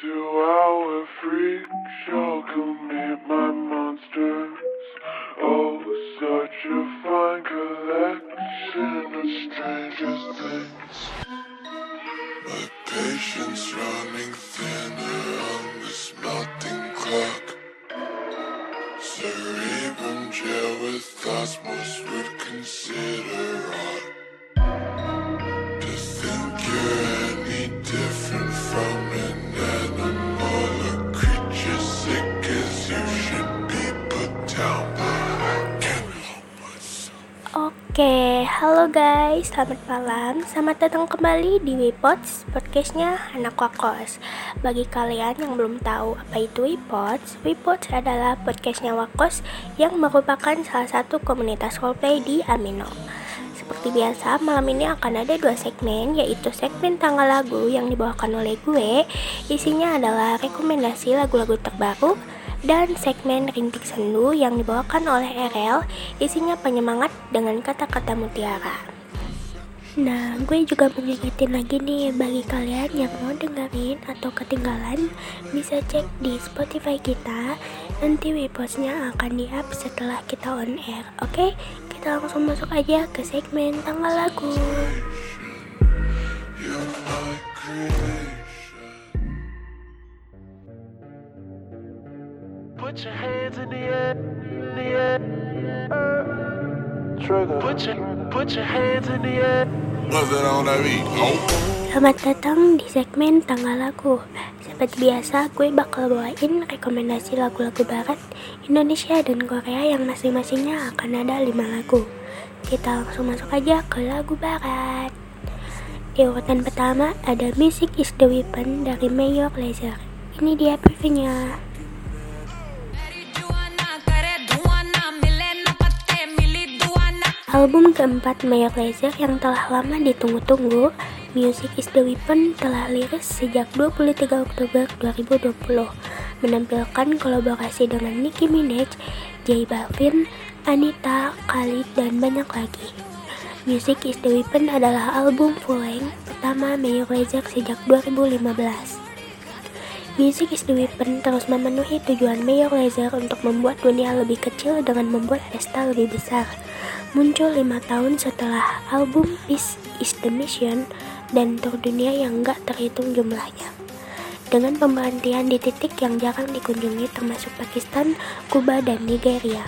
to our freak show. Come meet my monsters. Oh, such a fine collection of strangest things. My patience running thinner on this melting clock. Cerebrum gel with most would consider odd. Oke, halo guys, selamat malam. Selamat datang kembali di Wipods, podcastnya anak wakos Bagi kalian yang belum tahu apa itu Wipods Wipods adalah podcastnya wakos yang merupakan salah satu komunitas roleplay di Amino. Seperti biasa, malam ini akan ada dua segmen Yaitu segmen tanggal lagu yang dibawakan oleh gue. Isinya adalah rekomendasi lagu-lagu terbaru dan segmen Rintik Sendu yang dibawakan oleh RL isinya penyemangat dengan kata-kata mutiara. Nah, gue juga mau lagi nih bagi kalian yang mau dengerin atau ketinggalan bisa cek di Spotify kita. Nanti webpostnya akan di-up setelah kita on air. Oke, kita langsung masuk aja ke segmen tanggal lagu. You're my Put your hands in the air, in the air. Trigger. Put your, put your hands in the air. What's that on that beat? Selamat datang di segmen tanggal lagu. Seperti biasa, gue bakal bawain rekomendasi lagu-lagu barat, Indonesia dan Korea yang masing-masingnya akan ada 5 lagu. Kita langsung masuk aja ke lagu barat. Di urutan pertama ada Music is the Weapon dari Mayor Lazer. Ini dia previewnya. Album keempat Mayor Lazer yang telah lama ditunggu-tunggu, Music is the Weapon telah liris sejak 23 Oktober 2020, menampilkan kolaborasi dengan Nicki Minaj, J Balvin, Anita, Khalid, dan banyak lagi. Music is the Weapon adalah album full length pertama Mayor Lazer sejak 2015. Music is the Weapon terus memenuhi tujuan Mayor Lazer untuk membuat dunia lebih kecil dengan membuat pesta lebih besar. Muncul lima tahun setelah album Peace is the Mission dan tur dunia yang gak terhitung jumlahnya. Dengan pemberhentian di titik yang jarang dikunjungi termasuk Pakistan, Kuba, dan Nigeria.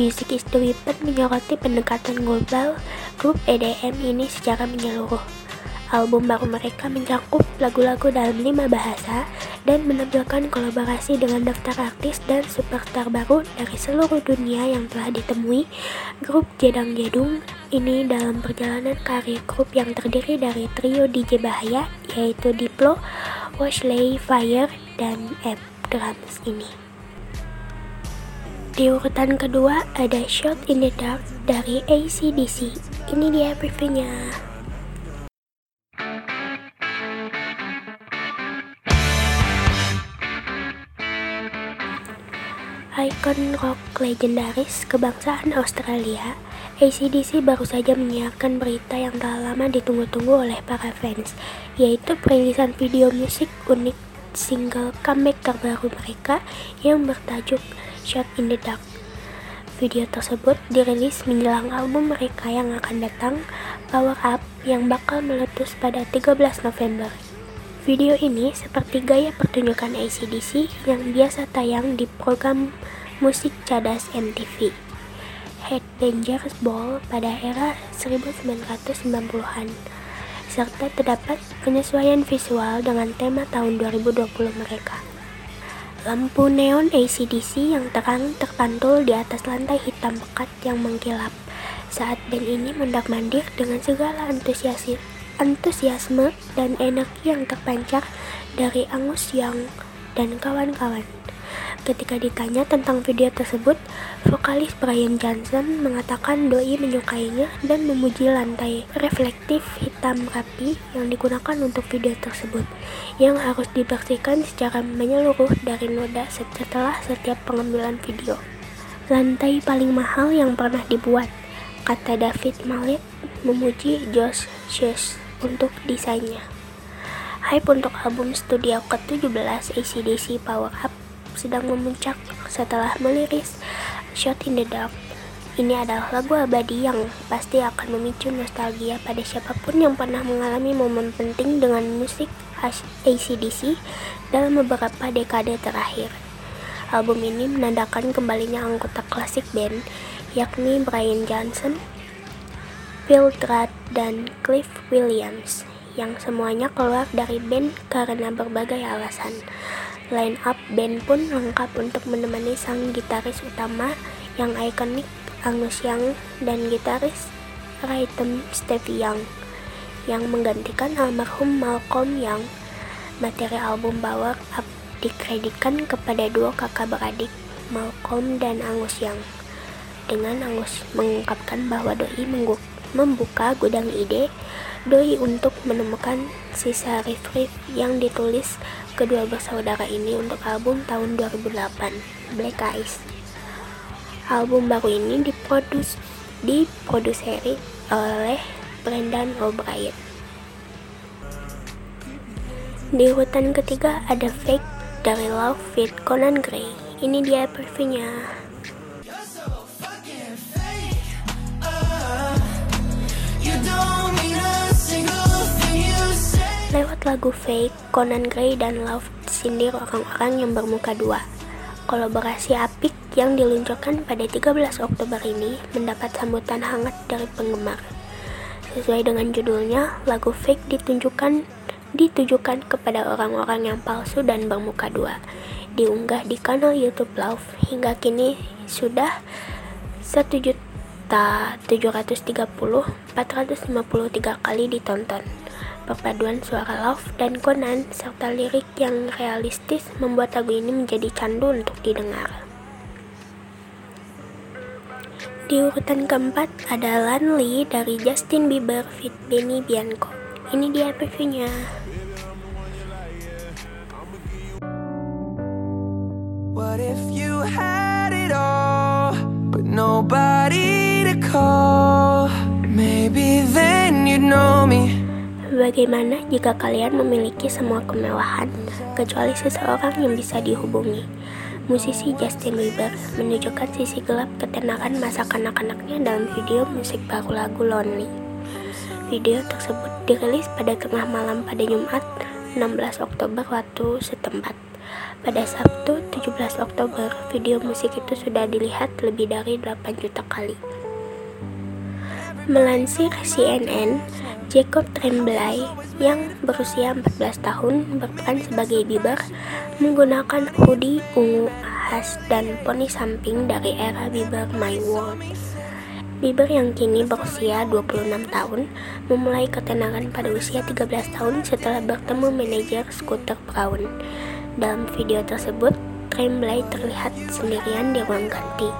Music is the Weapon menyoroti pendekatan global grup EDM ini secara menyeluruh. Album baru mereka mencakup lagu-lagu dalam lima bahasa dan menampilkan kolaborasi dengan daftar artis dan superstar baru dari seluruh dunia yang telah ditemui grup Jedang Jedung ini dalam perjalanan karir grup yang terdiri dari trio DJ Bahaya yaitu Diplo, Washley, Fire, dan App Drums ini. Di urutan kedua ada Shot in the Dark dari ACDC. Ini dia previewnya. Icon rock legendaris kebangsaan Australia, ACDC baru saja menyiarkan berita yang telah lama ditunggu-tunggu oleh para fans, yaitu perilisan video musik unik single comeback terbaru mereka yang bertajuk Shot in the Dark. Video tersebut dirilis menjelang album mereka yang akan datang, Power Up, yang bakal meletus pada 13 November. Video ini seperti gaya pertunjukan ACDC yang biasa tayang di program musik cadas MTV. Headbangers Ball pada era 1990-an serta terdapat penyesuaian visual dengan tema tahun 2020 mereka. Lampu neon ACDC yang terang terpantul di atas lantai hitam pekat yang mengkilap saat band ini mendak-mandir dengan segala antusiasi antusiasme dan energi yang terpancar dari Angus Young dan kawan-kawan. Ketika ditanya tentang video tersebut, vokalis Brian Johnson mengatakan doi menyukainya dan memuji lantai reflektif hitam rapi yang digunakan untuk video tersebut, yang harus dibersihkan secara menyeluruh dari noda setelah setiap pengambilan video. Lantai paling mahal yang pernah dibuat, kata David Mallet memuji Josh Schuss untuk desainnya. Hype untuk album studio ke-17 ACDC Power Up sedang memuncak setelah meliris Shot in the Dark. Ini adalah lagu abadi yang pasti akan memicu nostalgia pada siapa pun yang pernah mengalami momen penting dengan musik ACDC dalam beberapa dekade terakhir. Album ini menandakan kembalinya anggota klasik band, yakni Brian Johnson, Phil Rudd, dan Cliff Williams, yang semuanya keluar dari band karena berbagai alasan. Line up band pun lengkap untuk menemani sang gitaris utama yang ikonik Angus Young dan gitaris rhythm Stevie Young yang menggantikan almarhum Malcolm Young. Materi album Power Up dikreditkan kepada dua kakak beradik, Malcolm dan Angus Young. Dengan Angus mengungkapkan bahwa Doi membuka gudang ide, Doi untuk menemukan sisa riff-riff yang ditulis kedua bersaudara ini untuk album tahun 2008, Black Eyes. Album baru ini diprodus diproduseri oleh Brendan O'Brien. Di urutan ketiga ada Fake dari Love Fit Conan Gray. Ini dia previewnya. Lewat lagu Fake, Conan Gray dan Love sindir orang-orang yang bermuka dua. Kolaborasi apik yang diluncurkan pada 13 Oktober ini mendapat sambutan hangat dari penggemar. Sesuai dengan judulnya, lagu Fake ditunjukkan ditujukan kepada orang-orang yang palsu dan bermuka dua. Diunggah di kanal YouTube Love hingga kini sudah 1.730.453 kali ditonton. Perpaduan suara Love dan Conan serta lirik yang realistis membuat lagu ini menjadi candu untuk didengar. Di urutan keempat ada Lanley dari Justin Bieber fit Benny Bianco. Ini dia previewnya. What if you had it all, but nobody to call? Maybe then you'd know me. Bagaimana jika kalian memiliki semua kemewahan, kecuali seseorang yang bisa dihubungi? Musisi Justin Bieber menunjukkan sisi gelap ketenaran masa kanak-kanaknya dalam video musik baru lagu Lonely. Video tersebut dirilis pada tengah malam pada Jumat 16 Oktober waktu setempat. Pada Sabtu 17 Oktober, video musik itu sudah dilihat lebih dari 8 juta kali. Melansir CNN, Jacob Tremblay yang berusia 14 tahun berperan sebagai Bieber menggunakan hoodie ungu khas dan poni samping dari era Bieber My World. Bieber yang kini berusia 26 tahun memulai ketenaran pada usia 13 tahun setelah bertemu manajer Scooter Brown. Dalam video tersebut, Tremblay terlihat sendirian di ruang ganti.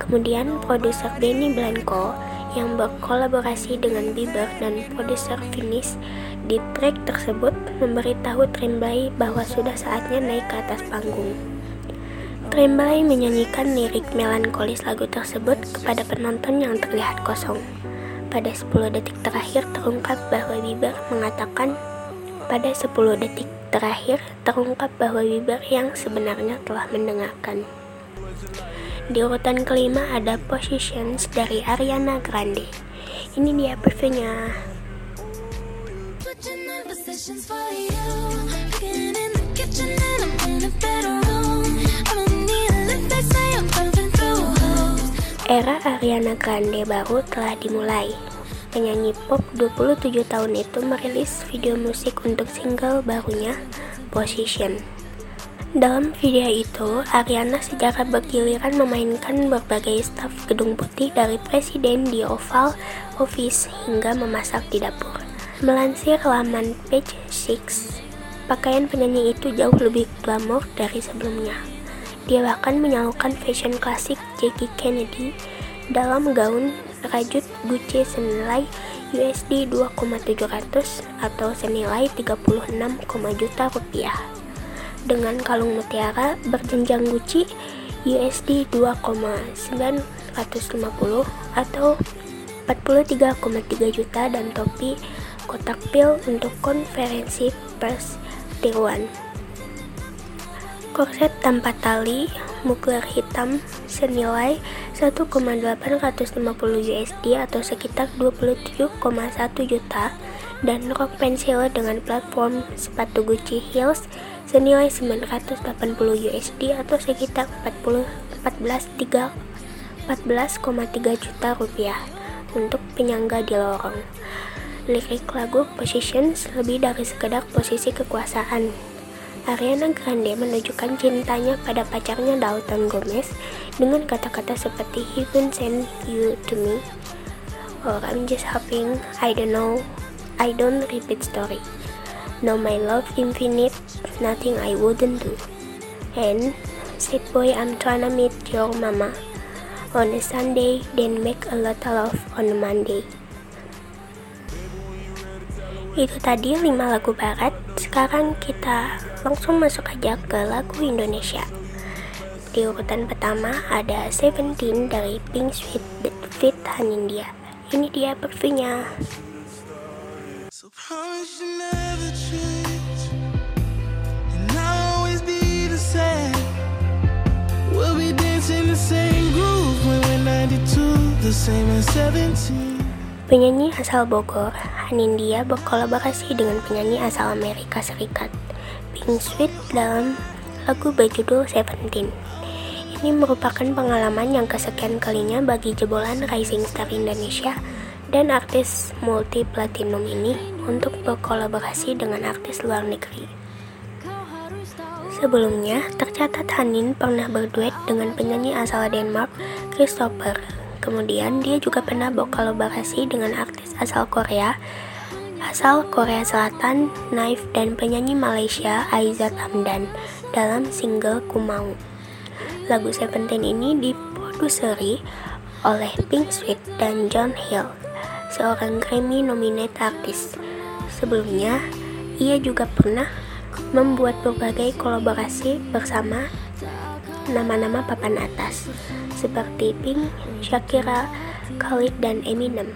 Kemudian produser Benny Blanco yang berkolaborasi dengan Bieber dan produser Finish di track tersebut memberitahu Tremblay bahwa sudah saatnya naik ke atas panggung. Tremblay menyanyikan lirik melankolis lagu tersebut kepada penonton yang terlihat kosong. Pada 10 detik terakhir terungkap bahwa Bieber mengatakan pada 10 detik terakhir terungkap bahwa Bieber yang sebenarnya telah mendengarkan. Di urutan kelima ada Positions dari Ariana Grande. Ini dia previewnya. Era Ariana Grande baru telah dimulai. Penyanyi pop 27 tahun itu merilis video musik untuk single barunya, Position. Dalam video itu, Ariana secara bergiliran memainkan berbagai staf gedung putih dari presiden di Oval Office hingga memasak di dapur. Melansir laman page 6, pakaian penyanyi itu jauh lebih glamor dari sebelumnya. Dia bahkan menyalurkan fashion klasik Jackie Kennedy dalam gaun rajut Gucci senilai USD 2,700 atau senilai 36, juta rupiah. Dengan kalung mutiara berjenjang Gucci USD 2,950 atau 43,3 juta dan topi kotak pil untuk konferensi pers tiruan. Korset tanpa tali, mukler hitam senilai 1,850 USD atau sekitar 27,1 juta dan rok pensil dengan platform sepatu Gucci Heels senilai 980 USD atau sekitar 40 14,3 juta rupiah untuk penyangga di lorong. Lirik lagu Positions lebih dari sekedar posisi kekuasaan. Ariana Grande menunjukkan cintanya pada pacarnya Dalton Gomez dengan kata-kata seperti Heaven sent you to me or I'm just hoping I don't know I don't repeat story No my love infinite nothing I wouldn't do and Sweet boy, I'm tryna meet your mama on a Sunday, then make a lot of love on a Monday. Itu tadi 5 lagu barat. Sekarang kita langsung masuk aja ke lagu Indonesia. Di urutan pertama ada Seventeen dari Pink Sweet Fit Hanindia. Ini dia previewnya. Penyanyi asal Bogor, Hanindia berkolaborasi dengan penyanyi asal Amerika Serikat, Pink Sweet dalam lagu berjudul Seventeen. Ini merupakan pengalaman yang kesekian kalinya bagi jebolan Rising Star Indonesia dan artis multi platinum ini untuk berkolaborasi dengan artis luar negeri. Sebelumnya, tercatat Hanin pernah berduet dengan penyanyi asal Denmark, Christopher. Kemudian, dia juga pernah berkolaborasi dengan artis asal Korea, asal Korea Selatan, Knife, dan penyanyi Malaysia, Aizat Hamdan, dalam single Kumau. Lagu Seventeen ini diproduseri oleh Pink Sweet dan John Hill, seorang Grammy nominated artis. Sebelumnya, ia juga pernah membuat berbagai kolaborasi bersama nama-nama papan atas seperti Pink, Shakira, Khalid, dan Eminem.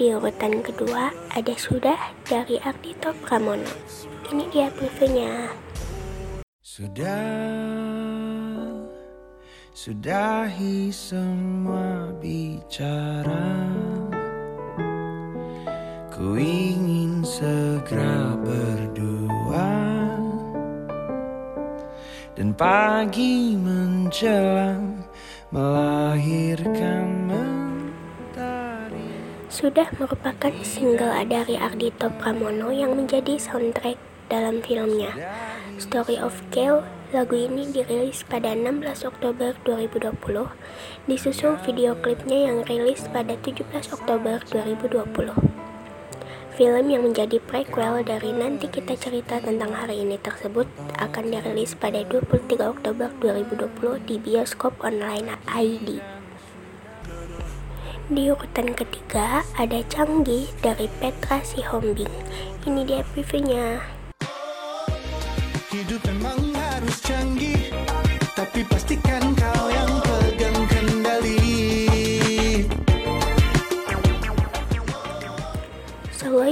Di urutan kedua ada Sudah dari Ardito Pramono. Ini dia previewnya. Sudah, sudahi semua bicara. Ku ingin segera berdua. Dan pagi menjelang melahirkan mentari. Sudah merupakan single dari Ardito Pramono yang menjadi soundtrack dalam filmnya. Story of Kale Lagu ini dirilis pada 16 Oktober 2020, disusul video klipnya yang rilis pada 17 Oktober 2020. Film yang menjadi prequel dari Nanti Kita Cerita Tentang Hari Ini tersebut akan dirilis pada 23 Oktober 2020 di bioskop online ID. Di urutan ketiga ada Canggih dari Petra Sihombing. Ini dia previewnya. Hidup memang harus canggih, tapi pastikan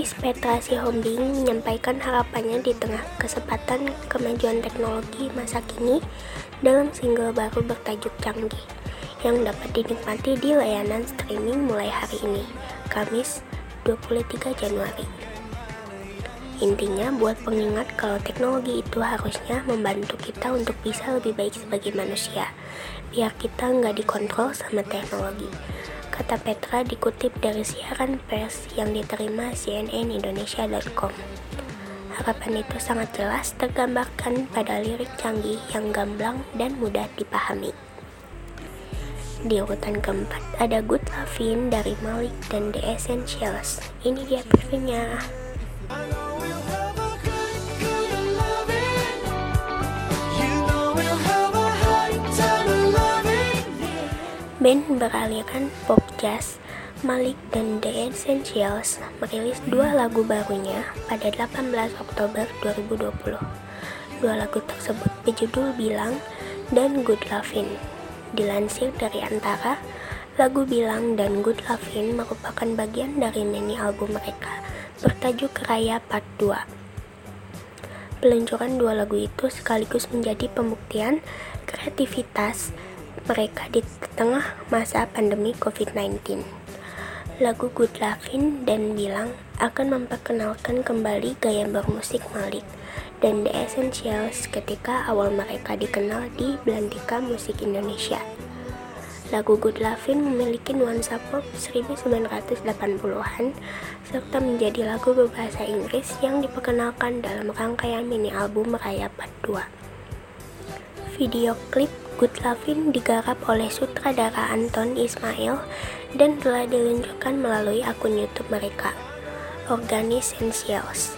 Solois Petra Sihombing menyampaikan harapannya di tengah kesempatan kemajuan teknologi masa kini dalam single baru bertajuk Canggih yang dapat dinikmati di layanan streaming mulai hari ini, Kamis 23 Januari. Intinya buat pengingat kalau teknologi itu harusnya membantu kita untuk bisa lebih baik sebagai manusia, biar kita nggak dikontrol sama teknologi kata Petra dikutip dari siaran pers yang diterima cnnindonesia.com. Harapan itu sangat jelas tergambarkan pada lirik canggih yang gamblang dan mudah dipahami. Di urutan keempat ada Good Lovin' dari Malik dan The Essentials. Ini dia previewnya. Band beraliran pop jazz, Malik dan The Essentials merilis dua lagu barunya pada 18 Oktober 2020. Dua lagu tersebut berjudul Bilang dan Good Lovin'. Dilansir dari Antara, Lagu Bilang dan Good Lovin' merupakan bagian dari mini album mereka bertajuk Raya Part 2. Peluncuran dua lagu itu sekaligus menjadi pembuktian kreativitas mereka di tengah masa pandemi COVID-19. Lagu Good Lovin' dan Bilang akan memperkenalkan kembali gaya bermusik Malik dan The Essentials ketika awal mereka dikenal di Belantika Musik Indonesia. Lagu Good Lovin' memiliki nuansa pop 1980-an serta menjadi lagu berbahasa Inggris yang diperkenalkan dalam rangkaian mini album Raya Part 2. Video klip Good Lovin' digarap oleh sutradara Anton Ismail dan telah diluncurkan melalui akun YouTube mereka, Organis Essentials.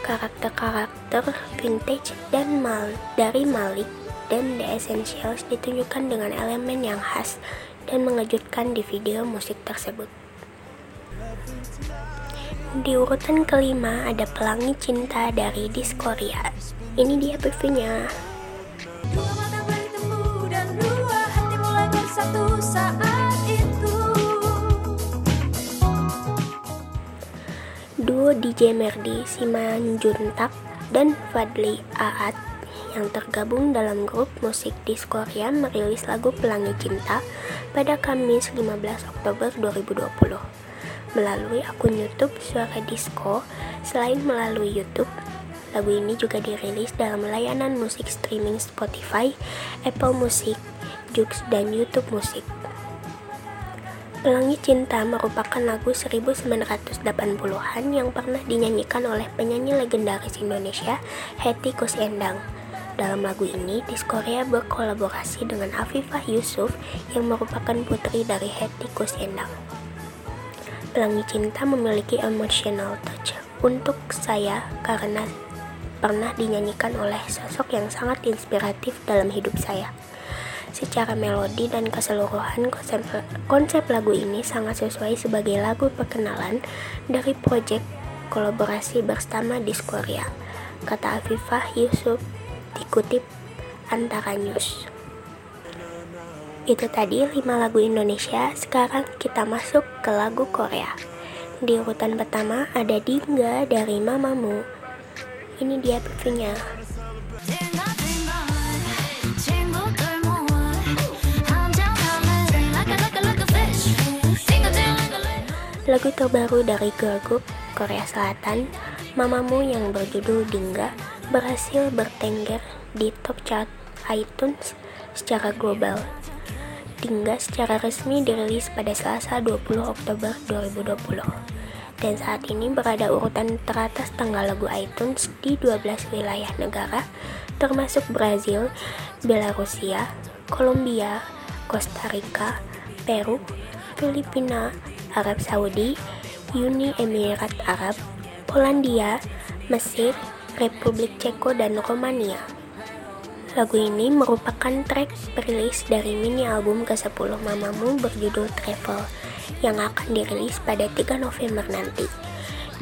Karakter-karakter vintage dan mal dari Malik dan The Essentials ditunjukkan dengan elemen yang khas dan mengejutkan di video musik tersebut. Di urutan kelima ada Pelangi Cinta dari Diskoria. Ini dia previewnya. Duo DJ Merdi, Simanjuntak, dan Fadli Aat yang tergabung dalam grup musik di Korea merilis lagu Pelangi Cinta pada Kamis 15 Oktober 2020 melalui akun YouTube Suara Disco. Selain melalui YouTube, lagu ini juga dirilis dalam layanan musik streaming Spotify, Apple Music, Joox, dan YouTube Music. Pelangi Cinta merupakan lagu 1980-an yang pernah dinyanyikan oleh penyanyi legendaris Indonesia, Hetty Koes Endang. Dalam lagu ini, Diskorea berkolaborasi dengan Afifah Yusuf yang merupakan putri dari Hetty Koes Endang. Pelangi Cinta memiliki emotional touch untuk saya karena pernah dinyanyikan oleh sosok yang sangat inspiratif dalam hidup saya. Secara melodi dan keseluruhan konsep, konsep lagu ini sangat sesuai sebagai lagu perkenalan dari proyek kolaborasi bersama Diskorea, kata Afifah Yusuf dikutip antara news. Itu tadi 5 lagu Indonesia, sekarang kita masuk ke lagu Korea. Di urutan pertama ada Dingga dari Mamamoo. Ini dia previewnya. Lagu terbaru dari girl group Korea Selatan, Mamamoo yang berjudul Dingga berhasil bertengger di top chart iTunes secara global. Hingga secara resmi dirilis pada Selasa 20 Oktober 2020 dan saat ini berada urutan teratas tanggal lagu iTunes di 12 wilayah negara termasuk Brazil, Belarusia, Kolombia, Costa Rica, Peru, Filipina, Arab Saudi, Uni Emirat Arab, Polandia, Mesir, Republik Ceko dan Romania. Lagu ini merupakan track rilis dari mini album ke-10 Mamamoo berjudul Travel yang akan dirilis pada 3 November nanti.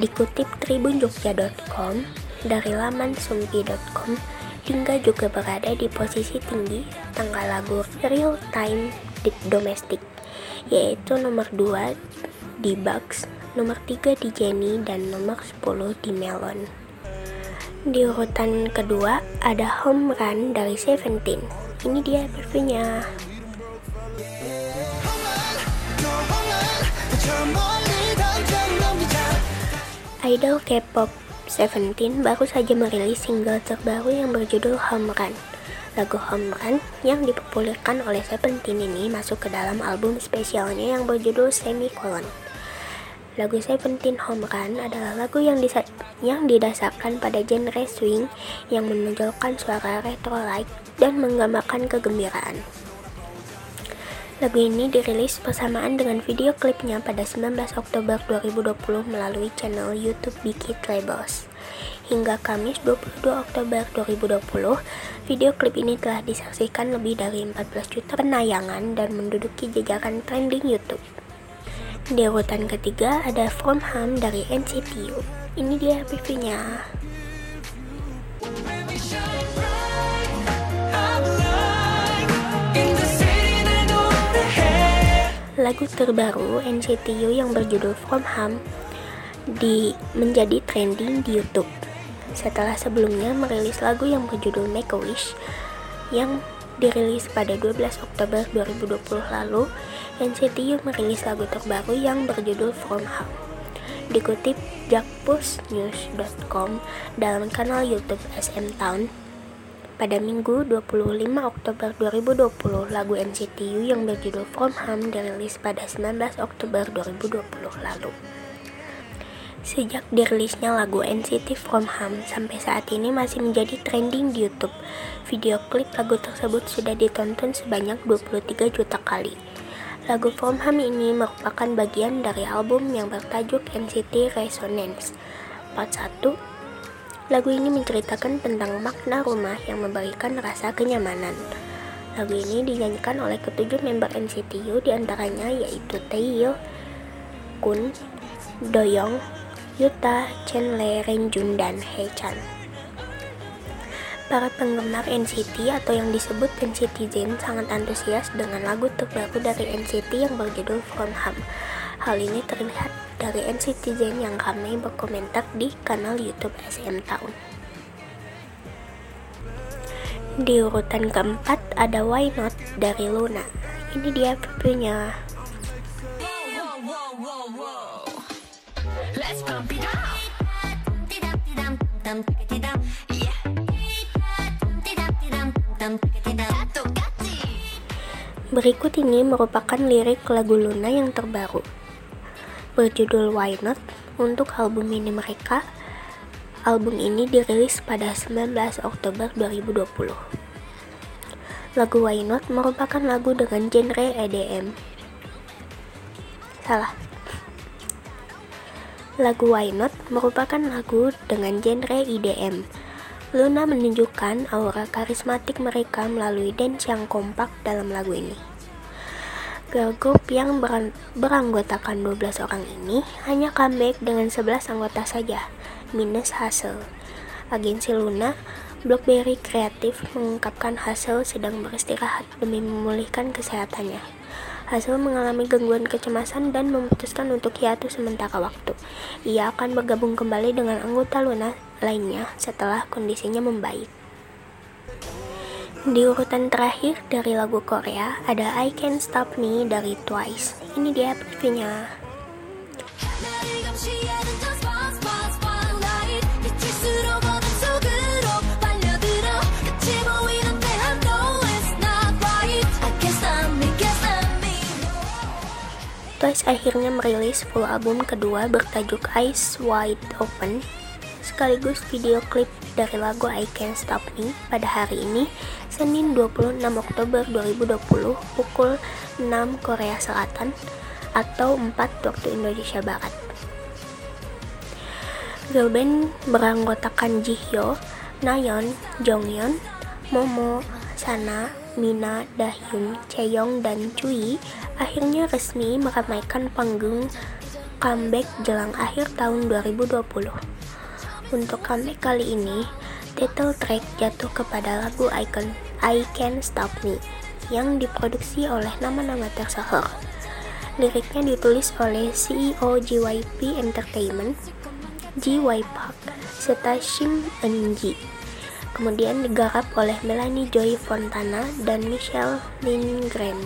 Dikutip tribunjogja.com dari laman sumpi.com hingga juga berada di posisi tinggi tanggal lagu real time di domestik yaitu nomor 2 di Bugs, nomor 3 di Jenny dan nomor 10 di Melon. Di urutan kedua ada Home Run dari Seventeen. Ini dia previewnya. Idol K-pop Seventeen baru saja merilis single terbaru yang berjudul Home Run. Lagu Home Run yang dipopulerkan oleh Seventeen ini masuk ke dalam album spesialnya yang berjudul Semicolon. Lagu Seventeen Home Run adalah lagu yang, yang didasarkan pada genre swing yang menonjolkan suara retro-like dan menggambarkan kegembiraan. Lagu ini dirilis bersamaan dengan video klipnya pada 19 Oktober 2020 melalui channel YouTube Biki Labels. Hingga Kamis 22 Oktober 2020, video klip ini telah disaksikan lebih dari 14 juta penayangan dan menduduki jajaran trending YouTube. Di urutan ketiga ada From Home dari NCT U. Ini dia previewnya. Lagu terbaru NCT U yang berjudul From Home di menjadi trending di YouTube. Setelah sebelumnya merilis lagu yang berjudul Make a Wish yang dirilis pada 12 Oktober 2020 lalu, NCT U merilis lagu terbaru yang berjudul From Home. Dikutip jakpusnews.com dalam kanal YouTube SM Town, pada Minggu 25 Oktober 2020, lagu NCT U yang berjudul From Home dirilis pada 19 Oktober 2020 lalu. Sejak dirilisnya lagu NCT From Home sampai saat ini masih menjadi trending di YouTube. Video klip lagu tersebut sudah ditonton sebanyak 23 juta kali. Lagu From Home ini merupakan bagian dari album yang bertajuk NCT Resonance Part 1 Lagu ini menceritakan tentang makna rumah yang memberikan rasa kenyamanan. Lagu ini dinyanyikan oleh ketujuh member NCT U di antaranya yaitu Taeyeon, Kun, Doyoung, Yuta, Chenle, Renjun, dan Haechan. Para penggemar NCT atau yang disebut NCT Zen sangat antusias dengan lagu terbaru dari NCT yang berjudul From Home. Hal ini terlihat dari NCTzen yang kami berkomentar di kanal YouTube SM Town. Di urutan keempat ada Why Not dari Luna. Ini dia videonya. Berikut ini merupakan lirik lagu Luna yang terbaru berjudul Why Not untuk album ini mereka. Album ini dirilis pada 19 Oktober 2020. Lagu Why Not merupakan lagu dengan genre EDM. Salah. Lagu Why Not merupakan lagu dengan genre EDM. Luna menunjukkan aura karismatik mereka melalui dance yang kompak dalam lagu ini. Girl yang beranggotakan 12 orang ini hanya comeback dengan 11 anggota saja, minus Hassel. Agensi Luna, Blackberry Kreatif mengungkapkan Hassel sedang beristirahat demi memulihkan kesehatannya. Hassel mengalami gangguan kecemasan dan memutuskan untuk hiatus sementara waktu. Ia akan bergabung kembali dengan anggota Luna lainnya setelah kondisinya membaik. Di urutan terakhir dari lagu Korea ada I Can't Stop Me dari Twice. Ini dia previewnya. Twice akhirnya merilis full album kedua bertajuk Eyes Wide Open sekaligus video klip dari lagu I Can't Stop Me pada hari ini, Senin 26 Oktober 2020 pukul 6 Korea Selatan atau 4 waktu Indonesia Barat. Girl band beranggotakan Jihyo, Nayeon, Jonghyun, Momo, Sana, Mina, Dahyun, Chaeyoung, dan Chui akhirnya resmi meramaikan panggung comeback jelang akhir tahun 2020. Untuk comeback kali ini, title track jatuh kepada lagu Icon I Can Stop Me yang diproduksi oleh nama-nama tersohor. Liriknya ditulis oleh CEO JYP Entertainment, JY Park, serta Shim Eun-ji. Kemudian digarap oleh Melanie Joy Fontana dan Michelle Lindgren.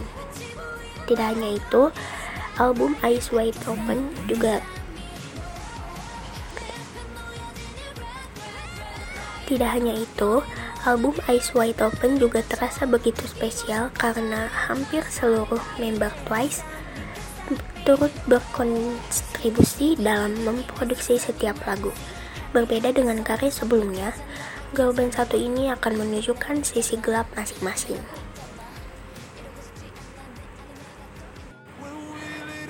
Tidak hanya itu, album Eyes Wide Open juga Tidak hanya itu, album Ice Wide Open juga terasa begitu spesial karena hampir seluruh member Twice turut berkontribusi dalam memproduksi setiap lagu. Berbeda dengan karya sebelumnya, girl band satu ini akan menunjukkan sisi gelap masing-masing.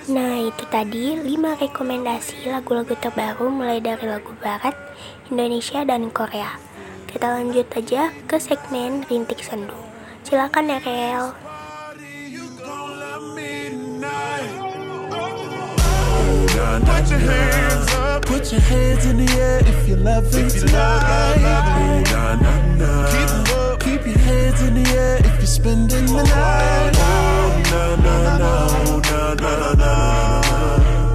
Nah, itu tadi 5 rekomendasi lagu-lagu terbaru mulai dari lagu barat, Indonesia, dan Korea. Kita lanjut aja ke segmen Rintik Sendu. Silakan ya, Rel. Put your hands up, put your hands in the air if you love it tonight. Keep them up, keep keep your hands in the air if you're spending the night. Na na na, na na na na.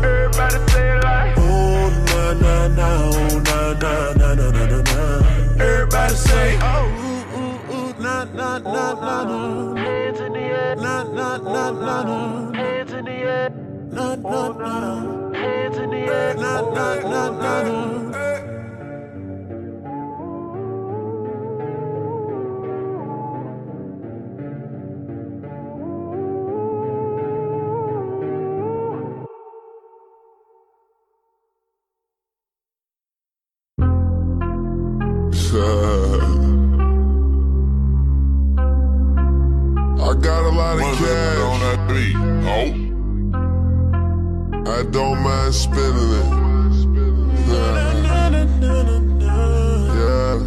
Everybody say it like. Oh, na na na, oh, na Everybody say, oh, ooh, ooh, ooh, na na na oh, na na. Hands in the air, na na na na na. Hands in the air, na na oh, na. Hands in the air, na na oh, na na na. I beat. I don't mind spending it. yeah.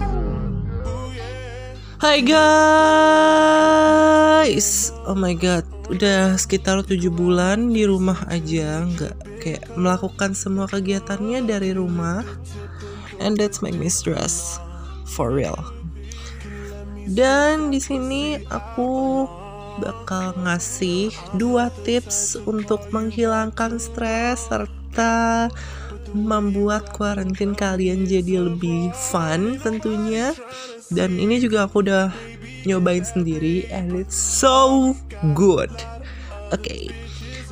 Hai guys, oh my god, udah sekitar 7 bulan di rumah aja, nggak kayak melakukan semua kegiatannya dari rumah, and that's make me stress, for real. Dan di sini aku bakal ngasih dua tips untuk menghilangkan stres serta membuat kuarantin kalian jadi lebih fun tentunya. Dan ini juga aku udah nyobain sendiri and it's so good. Oke okay.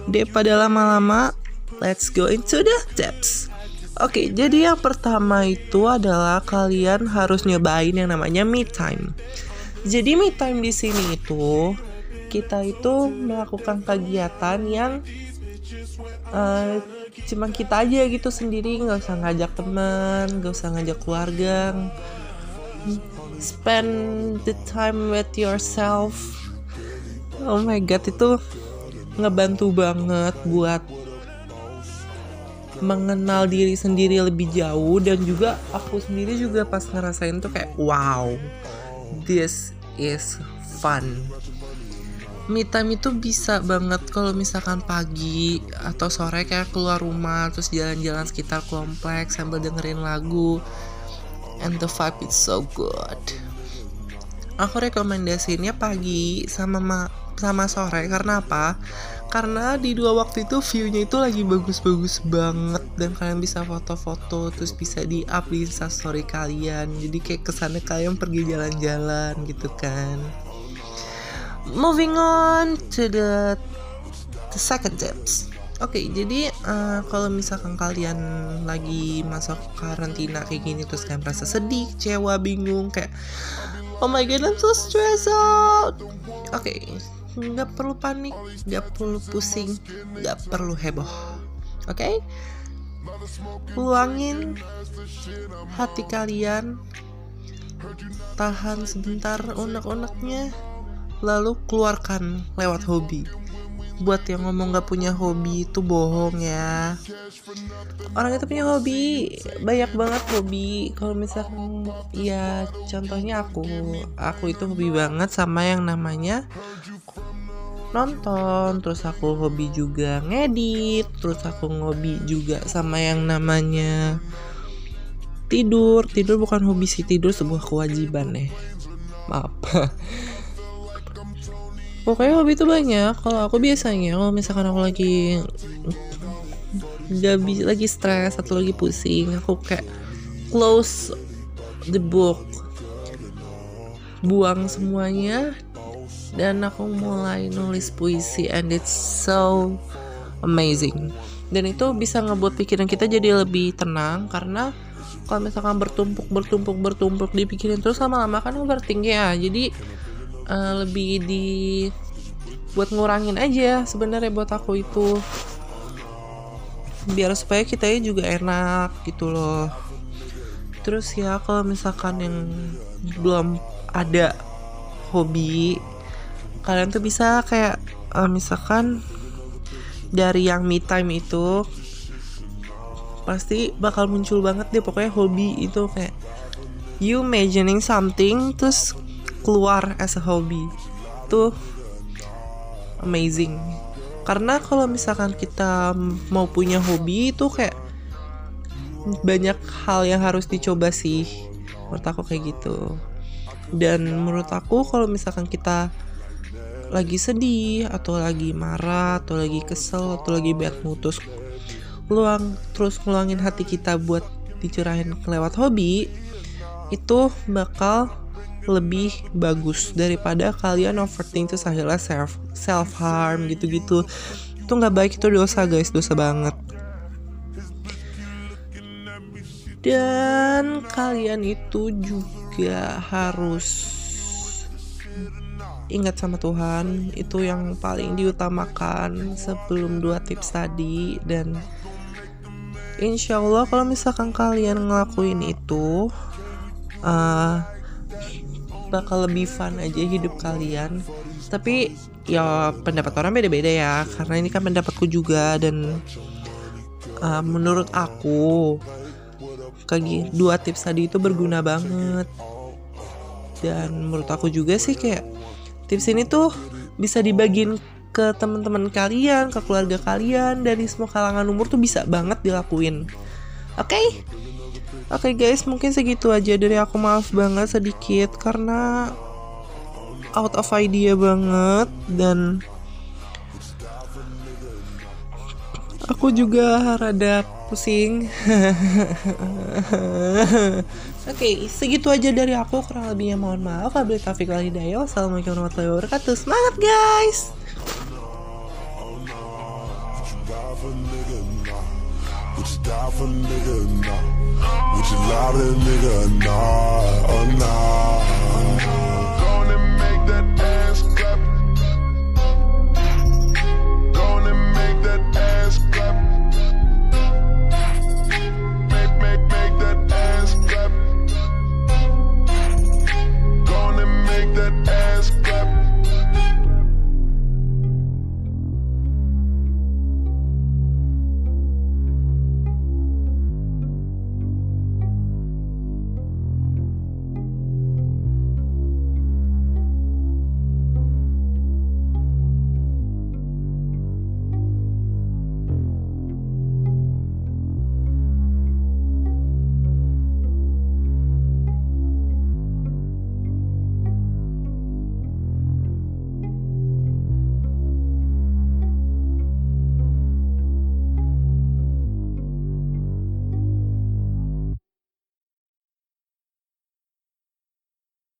daripada lama-lama let's go into the tips. Oke okay, jadi yang pertama itu adalah kalian harus nyobain yang namanya me time. Jadi me time di sini itu kita itu melakukan kegiatan yang uh, cuma kita aja gitu sendiri nggak usah ngajak teman nggak usah ngajak keluarga. Spend the time with yourself. Oh my god itu ngebantu banget buat mengenal diri sendiri lebih jauh dan juga aku sendiri juga pas ngerasain tuh kayak wow this is fun me time itu bisa banget kalau misalkan pagi atau sore kayak keluar rumah terus jalan-jalan sekitar kompleks sambil dengerin lagu. And the vibe is so good. Aku rekomendasinya pagi sama ma sama sore. Karena apa? Karena di dua waktu itu viewnya itu lagi bagus-bagus banget dan kalian bisa foto-foto terus bisa di up di kalian. Jadi kayak kesannya kalian pergi jalan-jalan gitu kan moving on to the the second tips Oke, okay, jadi uh, kalau misalkan kalian lagi masuk karantina kayak gini terus kalian merasa sedih, kecewa, bingung kayak Oh my god, I'm so stressed out. Oke, okay, nggak perlu panik, nggak perlu pusing, nggak perlu heboh. Oke? Okay? Luangin hati kalian, tahan sebentar unek-uneknya, lalu keluarkan lewat hobi. Buat yang ngomong gak punya hobi itu bohong ya. Orang itu punya hobi. Banyak banget hobi. Kalau misalkan ya contohnya aku. Aku itu hobi banget sama yang namanya nonton. Terus aku hobi juga ngedit. Terus aku ngobi juga sama yang namanya tidur. Tidur bukan hobi sih tidur sebuah kewajiban ya. Maaf pokoknya hobi itu banyak. Kalau aku biasanya kalau misalkan aku lagi gak bisa lagi stres atau lagi pusing aku kayak close the book. Buang semuanya dan aku mulai nulis puisi and it's so amazing. Dan itu bisa ngebuat pikiran kita jadi lebih tenang karena kalau misalkan bertumpuk bertumpuk bertumpuk dipikirin terus lama-lama kan overthinking ya. Jadi uh, lebih di buat ngurangin aja sebenarnya buat aku itu. Biar supaya kita juga enak gitu loh. Terus ya kalau misalkan yang belum ada hobi kalian tuh bisa kayak uh, misalkan dari yang me time itu pasti bakal muncul banget deh pokoknya hobi itu kayak you imagining something terus keluar as a hobby tuh amazing. Karena kalau misalkan kita mau punya hobi itu kayak banyak hal yang harus dicoba sih. Menurut aku kayak gitu. Dan menurut aku kalau misalkan kita lagi sedih atau lagi marah atau lagi kesel atau lagi bad mood luang terus ngeluangin hati kita buat dicurahin lewat hobi itu bakal lebih bagus daripada kalian overthink terus akhirnya self self harm gitu-gitu. Itu nggak baik itu dosa guys. Dosa banget. Dan kalian itu juga harus ingat sama Tuhan. Itu yang paling diutamakan sebelum dua tips tadi. Dan insya Allah kalau misalkan kalian ngelakuin itu uh, bakal lebih fun aja hidup kalian tapi ya pendapat orang beda-beda ya karena ini kan pendapatku juga dan uh, menurut aku kayak dua tips tadi itu berguna banget dan menurut aku juga sih kayak tips ini tuh bisa dibagiin ke teman-teman kalian, ke keluarga kalian dari semua kalangan umur tuh bisa banget dilakuin. Oke? Okay? Oke okay guys, mungkin segitu aja dari aku maaf banget sedikit karena out of idea banget dan aku juga rada pusing. Oke, okay, segitu aja dari aku. Kurang lebihnya mohon maaf. Wabillahi taufiq wal hidayah. Wassalamualaikum warahmatullahi wabarakatuh. Semangat guys. Would you die for nigga? Nah. Would you lie to nigga? Nah, oh nah.